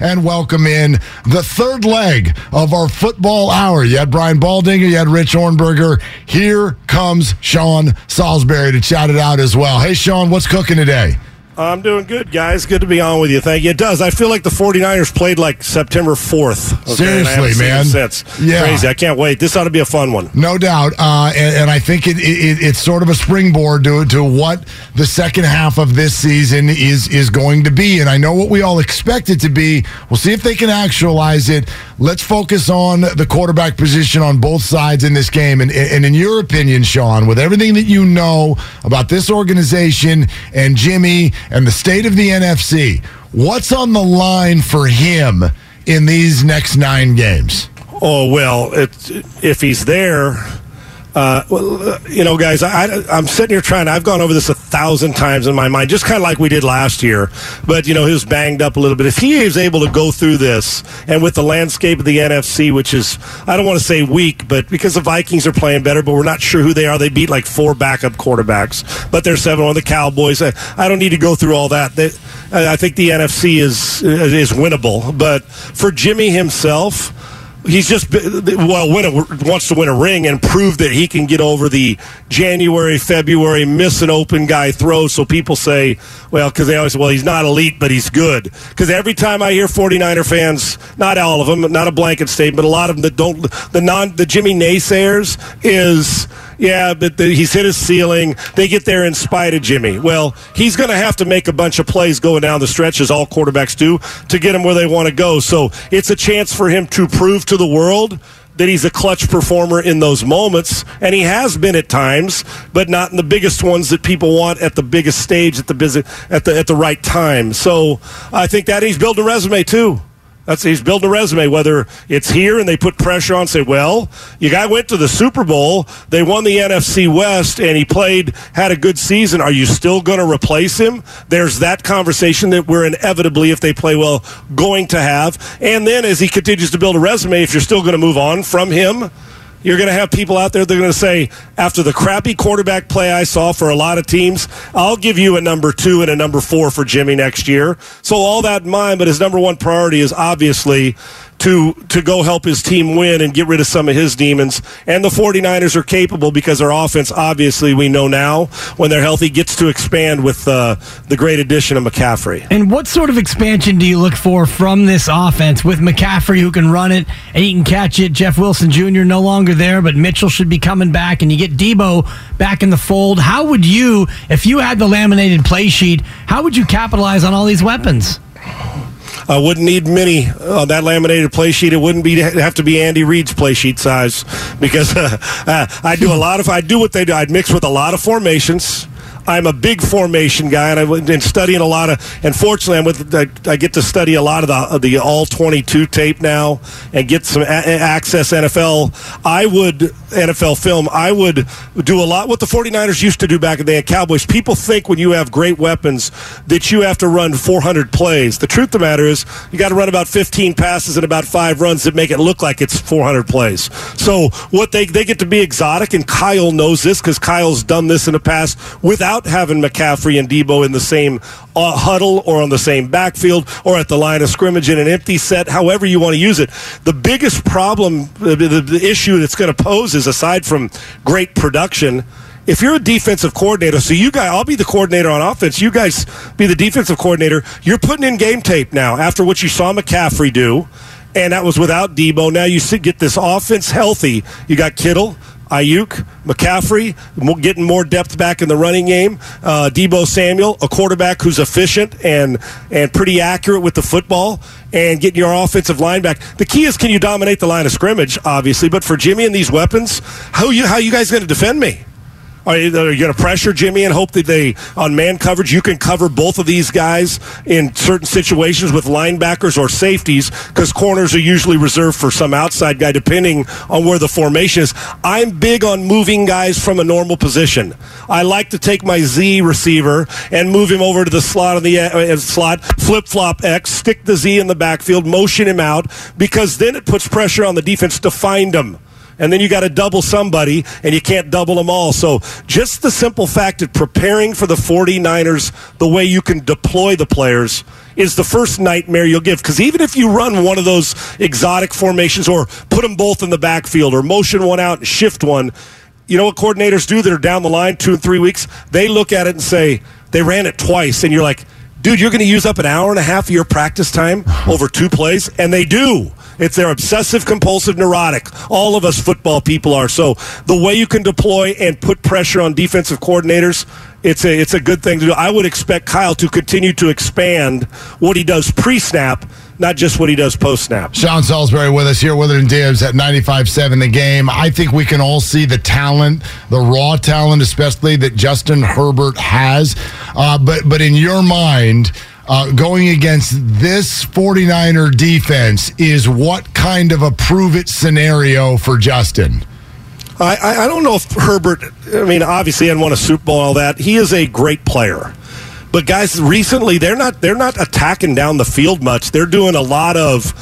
and welcome in the third leg of our football hour. You had Brian Baldinger, you had Rich Hornberger. Here comes Sean Salisbury to chat it out as well. Hey, Sean, what's cooking today? I'm doing good, guys. Good to be on with you. Thank you. It does. I feel like the 49ers played like September 4th. Okay? Seriously, man. Since. Yeah. Crazy. I can't wait. This ought to be a fun one. No doubt. Uh, and, and, I think it, it, it's sort of a springboard to, to what the second half of this season is, is going to be. And I know what we all expect it to be. We'll see if they can actualize it. Let's focus on the quarterback position on both sides in this game. And, and in your opinion, Sean, with everything that you know about this organization and Jimmy and the state of the NFC. What's on the line for him in these next nine games? Oh well, if he's there, uh, well, you know, guys, I, am sitting here trying. I've gone over this a thousand times in my mind, just kind of like we did last year. But you know, he was banged up a little bit. If he is able to go through this, and with the landscape of the NFC, which is I don't want to say weak, but because the Vikings are playing better, but we're not sure who they are. They beat like four backup quarterbacks, but they're seven on the Cowboys. I, I don't need to go through all that. They, I think the NFC is is winnable, but for Jimmy himself he's just well win a, wants to win a ring and prove that he can get over the January February miss an open guy throw. So people say well because they always say well he's not elite but he's good. Because every time I hear 49er fans not all of them not a blanket statement but a lot of them that don't the non the Jimmy naysayers is yeah, but the, he's hit his ceiling. They get there in spite of Jimmy. Well, he's going to have to make a bunch of plays going down the stretch, as all quarterbacks do, to get him where they want to go. So it's a chance for him to prove to the world that he's a clutch performer in those moments, and he has been at times, but not in the biggest ones that people want at the biggest stage at the busy, at the at the right time. So I think that he's building a resume too. That's he's building a resume. Whether it's here and they put pressure on, say, well, you guy went to the Super Bowl, they won the NFC West, and he played, had a good season. Are you still going to replace him? There's that conversation that we're inevitably, if they play well, going to have. And then as he continues to build a resume, if you're still going to move on from him, you're going to have people out there that are going to say, after the crappy quarterback play I saw for a lot of teams, I'll give you a number two and a number four for Jimmy next year. So all that in mind, but his number one priority is obviously to to go help his team win and get rid of some of his demons. And the 49ers are capable because their offense, obviously, we know now, when they're healthy, gets to expand with uh, the great addition of McCaffrey. And what sort of expansion do you look for from this offense with McCaffrey who can run it and he can catch it? Jeff Wilson Jr. no longer there, but Mitchell should be coming back, and you get Deebo back in the fold. How would you, if you had the laminated play sheet, how would you capitalize on all these weapons? I wouldn't need many on that laminated play sheet. It wouldn't be have to be Andy Reid's play sheet size because uh, uh, I do a lot of I do what they do. I'd mix with a lot of formations. I'm a big formation guy, and I've been studying a lot of. And fortunately, I'm with. I, get to study a lot of the of the all 22 tape now, and get some a- access NFL. I would NFL film. I would do a lot what the 49ers used to do back in the day Cowboys. People think when you have great weapons that you have to run 400 plays. The truth of the matter is, you got to run about 15 passes and about five runs that make it look like it's 400 plays. So what they they get to be exotic, and Kyle knows this because Kyle's done this in the past without without having McCaffrey and Deebo in the same uh, huddle or on the same backfield or at the line of scrimmage in an empty set, however you want to use it. The biggest problem, the, the, the issue that's going to pose is aside from great production, if you're a defensive coordinator, so you guys, I'll be the coordinator on offense. You guys be the defensive coordinator. You're putting in game tape now after what you saw McCaffrey do, and that was without Deebo. Now you get this offense healthy. You got Kittle, Aiyuk, McCaffrey, getting more depth back in the running game. Uh, Deebo Samuel, a quarterback who's efficient and and pretty accurate with the football, and getting your offensive line back. The key is can you dominate the line of scrimmage, obviously, but for Jimmy and these weapons, how you how you guys going to defend me? Are you, you going to pressure Jimmy and hope that they, on man coverage, you can cover both of these guys in certain situations with linebackers or safeties because corners are usually reserved for some outside guy depending on where the formation is. I'm big on moving guys from a normal position. I like to take my Z receiver and move him over to the slot of the uh, slot, flip flop X, stick the Z in the backfield, motion him out because then it puts pressure on the defense to find him and then you got to double somebody, and you can't double them all. So just the simple fact of preparing for the 49ers the way you can deploy the players is the first nightmare you'll give. Because even if you run one of those exotic formations or put them both in the backfield or motion one out and shift one, you know what coordinators do that are down the line two and three weeks? They look at it and say, they ran it twice, and you're like, dude, you're going to use up an hour and a half of your practice time over two plays, and they do. It's their obsessive compulsive neurotic. All of us football people are. So the way you can deploy and put pressure on defensive coordinators, it's a it's a good thing to do. I would expect Kyle to continue to expand what he does pre-snap, not just what he does post-snap. Sean Salisbury with us here, Withers and Dibs at 95.7 The Game. I think we can all see the talent, the raw talent, especially that Justin Herbert has. Uh, but but in your mind uh, going against this 49er defense is what kind of a prove it scenario for Justin? I, I don't know if Herbert, I mean, obviously, and won a Super Bowl, all that. He is a great player. But guys, recently they're not they're not attacking down the field much. They're doing a lot of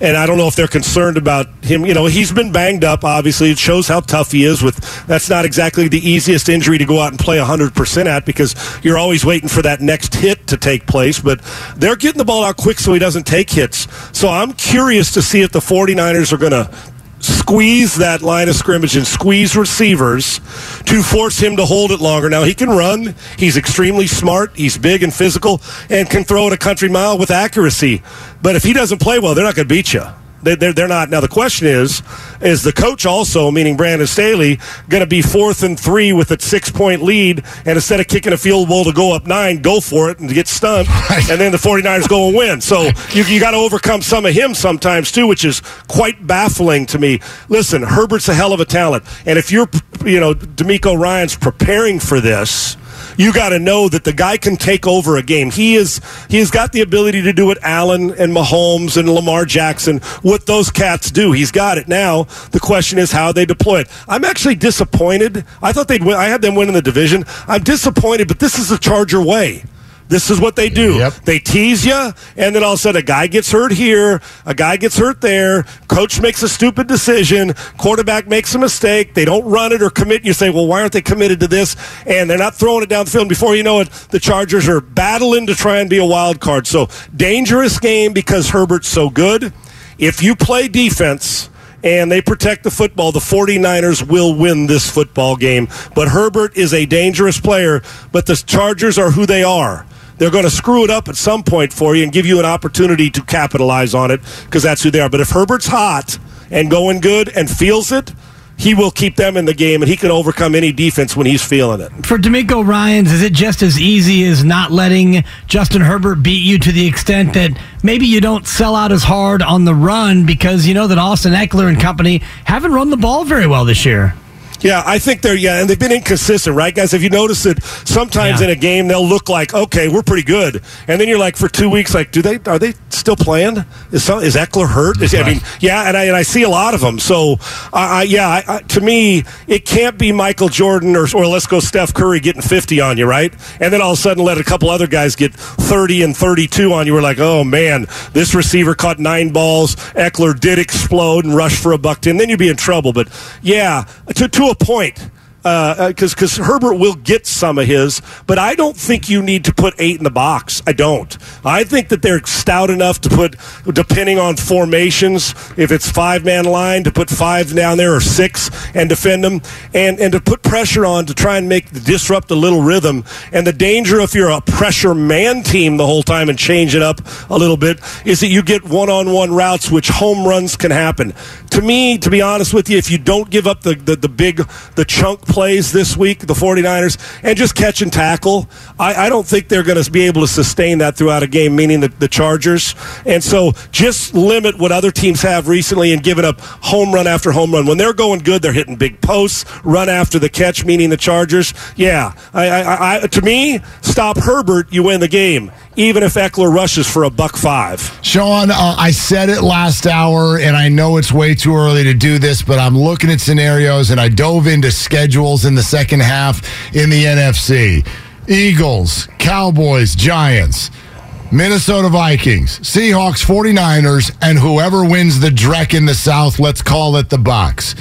and I don't know if they're concerned about him. You know, he's been banged up. Obviously, it shows how tough he is. With that's not exactly the easiest injury to go out and play 100 percent at because you're always waiting for that next hit to take place. But they're getting the ball out quick so he doesn't take hits. So I'm curious to see if the 49ers are going to squeeze that line of scrimmage and squeeze receivers to force him to hold it longer. Now, he can run. He's extremely smart. He's big and physical and can throw it a country mile with accuracy. But if he doesn't play well, they're not going to beat you. They're, they're not. Now, the question is, is the coach also, meaning Brandon Staley, going to be fourth and three with a six point lead, and instead of kicking a field goal to go up nine, go for it and get stunned, right. and then the 49ers go and win. So you, you got to overcome some of him sometimes, too, which is quite baffling to me. Listen, Herbert's a hell of a talent. And if you're, you know, DeMeco Ryans preparing for this, you got to know that the guy can take over a game. He is he has got the ability to do what Allen and Mahomes and Lamar Jackson, what those cats do. He's got it now. The question is how they deploy it. I'm actually disappointed. I thought they'd win. I had them win in the division. I'm disappointed, but this is the Charger way. This is what they do. Yep. They tease you, and then all of a sudden a guy gets hurt here, a guy gets hurt there. Coach makes a stupid decision. Quarterback makes a mistake. They don't run it or commit. You say, well, why aren't they committed to this? And they're not throwing it down the field. And before you know it, the Chargers are battling to try and be a wild card. So dangerous game because Herbert's so good. If you play defense and they protect the football, the 49ers will win this football game. But Herbert is a dangerous player, but the Chargers are who they are they're going to screw it up at some point for you and give you an opportunity to capitalize on it because that's who they are. But if Herbert's hot and going good and feels it, he will keep them in the game and he can overcome any defense when he's feeling it. For DeMeco Ryans, is it just as easy as not letting Justin Herbert beat you to the extent that maybe you don't sell out as hard on the run because you know that Austin Ekeler and company haven't run the ball very well this year? Yeah, I think they're yeah, and they've been inconsistent, right, guys? If you notice that sometimes yeah. in a game they'll look like okay, we're pretty good, and then you're like for two weeks, like, do they are they still playing? Is some, is Ekeler hurt? Is, right. I mean, yeah, and I and I see a lot of them. So, uh, yeah, I, I, to me, it can't be Michael Jordan or or let's go Steph Curry getting 50 on you, right? And then all of a sudden let a couple other guys get 30 and 32 on you. We're like, oh man, this receiver caught nine balls. Ekeler did explode and rush for a buck ten. Then you'd be in trouble. But yeah, to to a point because uh, because Herbert will get some of his, but I don't think you need to put eight in the box. I don't. I think that they're stout enough to put, depending on formations, if it's five man line, to put five down there or six and defend them, and and to put pressure on to try and make disrupt a little rhythm. And the danger if you're a pressure man team the whole time and change it up a little bit is that you get one on one routes, which home runs can happen. To me, to be honest with you, if you don't give up the the, the big the chunk plays this week, the 49ers, and just catch and tackle. I, I don't think they're going to be able to sustain that throughout a game, meaning the, the Chargers. And so just limit what other teams have recently and giving up home run after home run. When they're going good, they're hitting big posts, run after the catch, meaning the Chargers. Yeah, I, I, I, to me, stop Herbert, you win the game even if Ekeler rushes for a buck five. Sean, uh, I said it last hour, and I know it's way too early to do this, but I'm looking at scenarios, and I dove into schedules in the second half in the NFC. Eagles, Cowboys, Giants. Minnesota Vikings, Seahawks, 49ers, and whoever wins the Drek in the South, let's call it the box.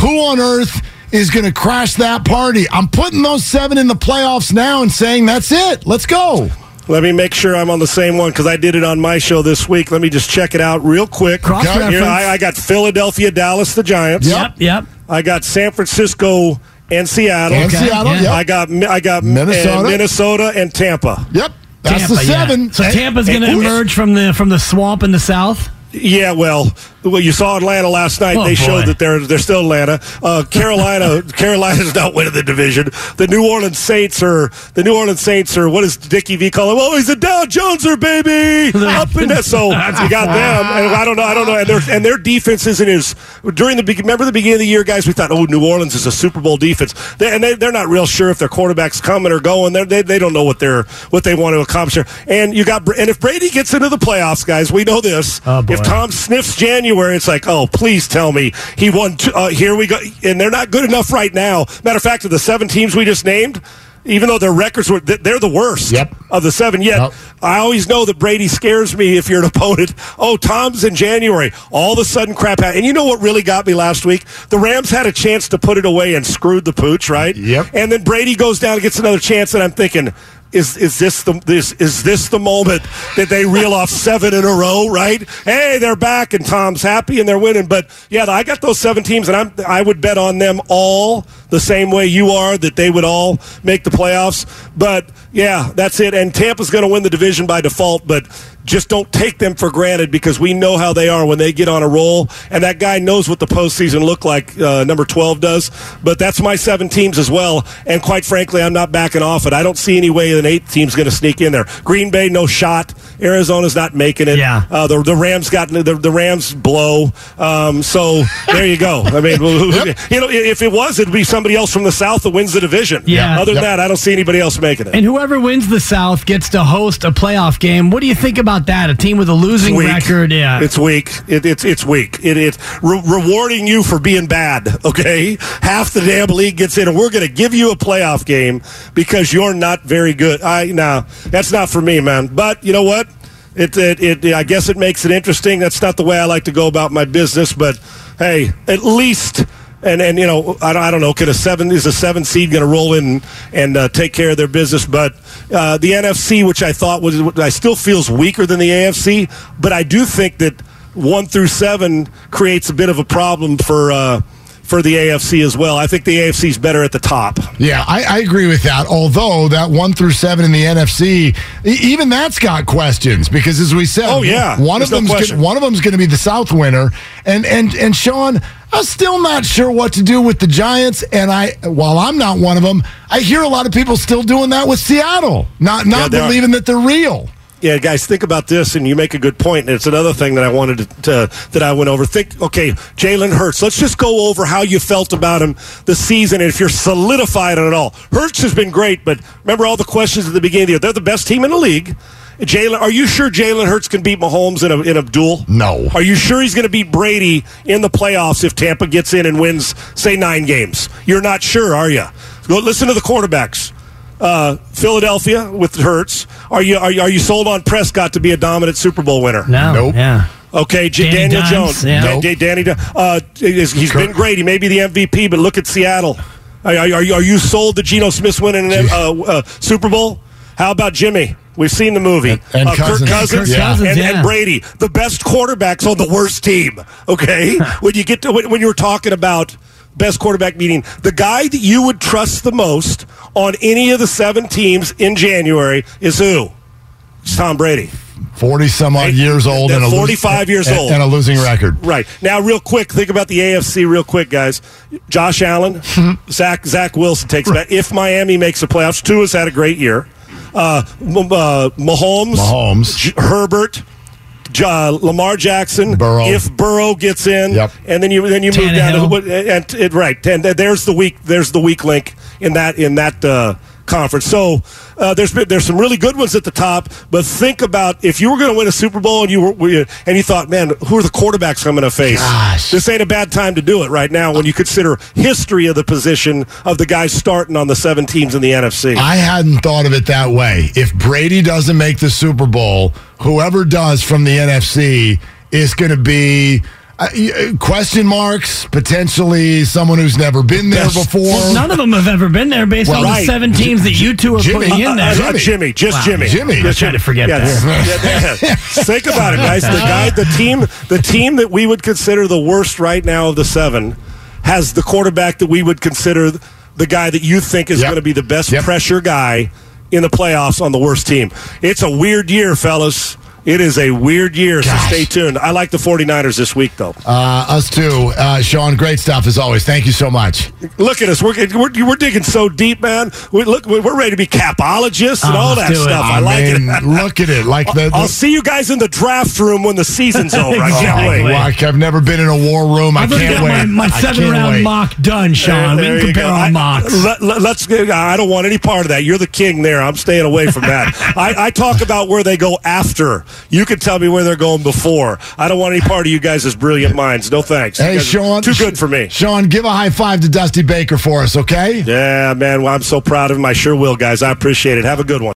who on earth is going to crash that party? I'm putting those seven in the playoffs now and saying that's it. Let's go. Let me make sure I'm on the same one because I did it on my show this week. Let me just check it out real quick. Cross reference. Here, I, I got Philadelphia, Dallas, the Giants. Yep, yep. I got San Francisco and Seattle. And Okay, Seattle. yeah. Yep. I got I got uh, Minnesota. and Minnesota and Tampa. Yep. That's Tampa, the yeah. seven. So Hey, Tampa's going to emerge from the from the swamp in the south. Yeah, well, well, you saw Atlanta last night. Oh, they boy. showed that they're they're still Atlanta. Uh, Carolina, Carolina's not winning the division. The New Orleans Saints are the New Orleans Saints are what does Dickie V call them? Oh, he's a Dow Joneser baby up in that. So you got them, and I don't know, I don't know, and their and their defense isn't as during the be- remember the beginning of the year, guys. We thought, oh, New Orleans is a Super Bowl defense, they, and they, they're not real sure if their quarterback's coming or going. They're, they they don't know what they're what they want to accomplish. And you got and if Brady gets into the playoffs, guys, we know this. Oh, boy. If Tom sniffs January, it's like, oh, please tell me he won. Two, uh, here we go, and they're not good enough right now. Matter of fact, of the seven teams we just named, even though their records were, they're the worst Yep. of the seven. Yet Yep. I always know that Brady scares me if you're an opponent. Oh, Tom's in January. All of a sudden, crap happened. And you know what really got me last week? The Rams had a chance to put it away and screwed the pooch, right? Yep. And then Brady goes down and gets another chance, and I'm thinking. Is, is this the this is this the moment that they reel off seven in a row? Right? Hey, they're back and Tom's happy and they're winning. But yeah, I got those seven teams, and I'm I would bet on them all the same way you are that they would all make the playoffs. But yeah, that's it. And Tampa's going to win the division by default, but just don't take them for granted because we know how they are when they get on a roll. And that guy knows what the postseason look like. Uh, number twelve does. But that's my seven teams as well. And quite frankly, I'm not backing off it. I don't see any way an eighth team's going to sneak in there. Green Bay, no shot. Arizona's not making it. Yeah. Uh, the, the Rams got the, the Rams blow. Um, so there you go. I mean, you know, if it was, it'd be somebody else from the South that wins the division. Yeah. Other than Yep. that, I don't see anybody else making it. And whoever wins the South gets to host a playoff game. What do you think about that? A team with a losing record, yeah. It's weak. It, it's it's weak. It, it's re- rewarding you for being bad. Okay, half the damn league gets in, and we're going to give you a playoff game because you're not very good. I no, that's not for me, man. But you know what? It, it, it I guess it makes it interesting. That's not the way I like to go about my business, but hey, at least. And and you know I I don't know could a seven is a seven seed going to roll in and uh, take care of their business? But uh, the NFC which I thought was I still feels weaker than the AFC but I do think that one through seven creates a bit of a problem for uh, for the AFC as well I think the AFC is better at the top Yeah, I, I agree with that. Although that one through seven in the NFC, even that's got questions because, as we said, Oh, yeah. one There's of them's gonna, one of them's going to be the South winner, and and and Sean, I'm still not sure what to do with the Giants. And I, while I'm not one of them, I hear a lot of people still doing that with Seattle, not not are. believing that they're real. Yeah, guys, think about this, and you make a good point. And it's another thing that I wanted to, to that I went over. Think, okay, Jalen Hurts. Let's just go over how you felt about him the season, and if you're solidified on it all. Hurts has been great, but remember all the questions at the beginning of the year. They're the best team in the league. Jalen, are you sure Jalen Hurts can beat Mahomes in a in a duel? No. Are you sure he's going to beat Brady in the playoffs if Tampa gets in and wins, say, nine games? You're not sure, are you? Go listen to the quarterbacks. Uh, Philadelphia with Hurts. Are you, are you are you sold on Prescott to be a dominant Super Bowl winner? no, Nope. yeah. Okay, J- Danny Daniel Dimes, Jones. yeah. Da- Nope. Da- Danny, uh, is- he's been great. He may be the MVP, but look at Seattle. Are, are, are you, are you sold to Geno Smith winning an uh, uh, Super Bowl? How about Jimmy? We've seen the movie. and uh, Kirk Cousins. Cousins, Kirk Cousins, and, yeah. and Brady, the best quarterbacks on the worst team. Okay, when you get to when, when you were talking about best quarterback meeting, the guy that you would trust the most on any of the seven teams in January is who? It's Tom Brady. Forty some odd years old and a lo- 45 years and- old. and a losing record. Right now, real quick, think about the AFC real quick, guys. Josh Allen, Zach Zach Wilson takes back. If Miami makes the playoffs, Tua's had a great year. Uh, uh, Mahomes, Mahomes. J- Herbert. Uh, Lamar Jackson. Burrow. If Burrow gets in, Yep. and then you then you move down to Tannehill. the, and right. And there's the weak there's the weak link in that in that uh, conference. So uh, there's been, there's some really good ones at the top. But think about if you were going to win a Super Bowl and you were we- and you thought, man, who are the quarterbacks I'm going to face? Gosh. This ain't a bad time to do it right now when you consider history of the position of the guys starting on the seven teams in the NFC. I hadn't thought of it that way. If Brady doesn't make the Super Bowl, whoever does from the NFC is going to be. Uh, uh, question marks, potentially someone who's never been there Yes. before. Well, none of them have ever been there based Well, on right. the seven teams that you two are Jimmy- putting in there. Uh, uh, Jimmy, just Wow. Jimmy. Jimmy. I was trying to forget Yeah, that. yeah, yeah. Think about it, guys. The guy, the team, the team that we would consider the worst right now of the seven, has the quarterback that we would consider the guy that you think is Yep. going to be the best Yep. pressure guy in the playoffs on the worst team. It's a weird year, fellas. It is a weird year, so stay tuned. I like the 49ers this week, though. Uh, us too. Uh, Sean, great stuff as always. Thank you so much. Look at us. We're, we're, we're digging so deep, man. We, look, we're ready to be capologists and Oh, all that do it. stuff. I, I like it. look at it. Like the, the I'll see you guys in the draft room when the season's over. I can't Exactly. wait. Like, I've never been in a war room. I I've already can't got wait. my, my seven-round wait. mock done, Sean. There we can compare go. our I- mocks. Let, us I don't want any part of that. You're the king there. I'm staying away from that. I, I talk about where they go after. You can tell me where they're going before. I don't want any part of you guys' brilliant minds. No thanks. Hey, Sean. Too good for me. Sean, give a high five to Dusty Baker for us, okay? Yeah, man. Well, I'm so proud of him. I sure will, guys. I appreciate it. Have a good one.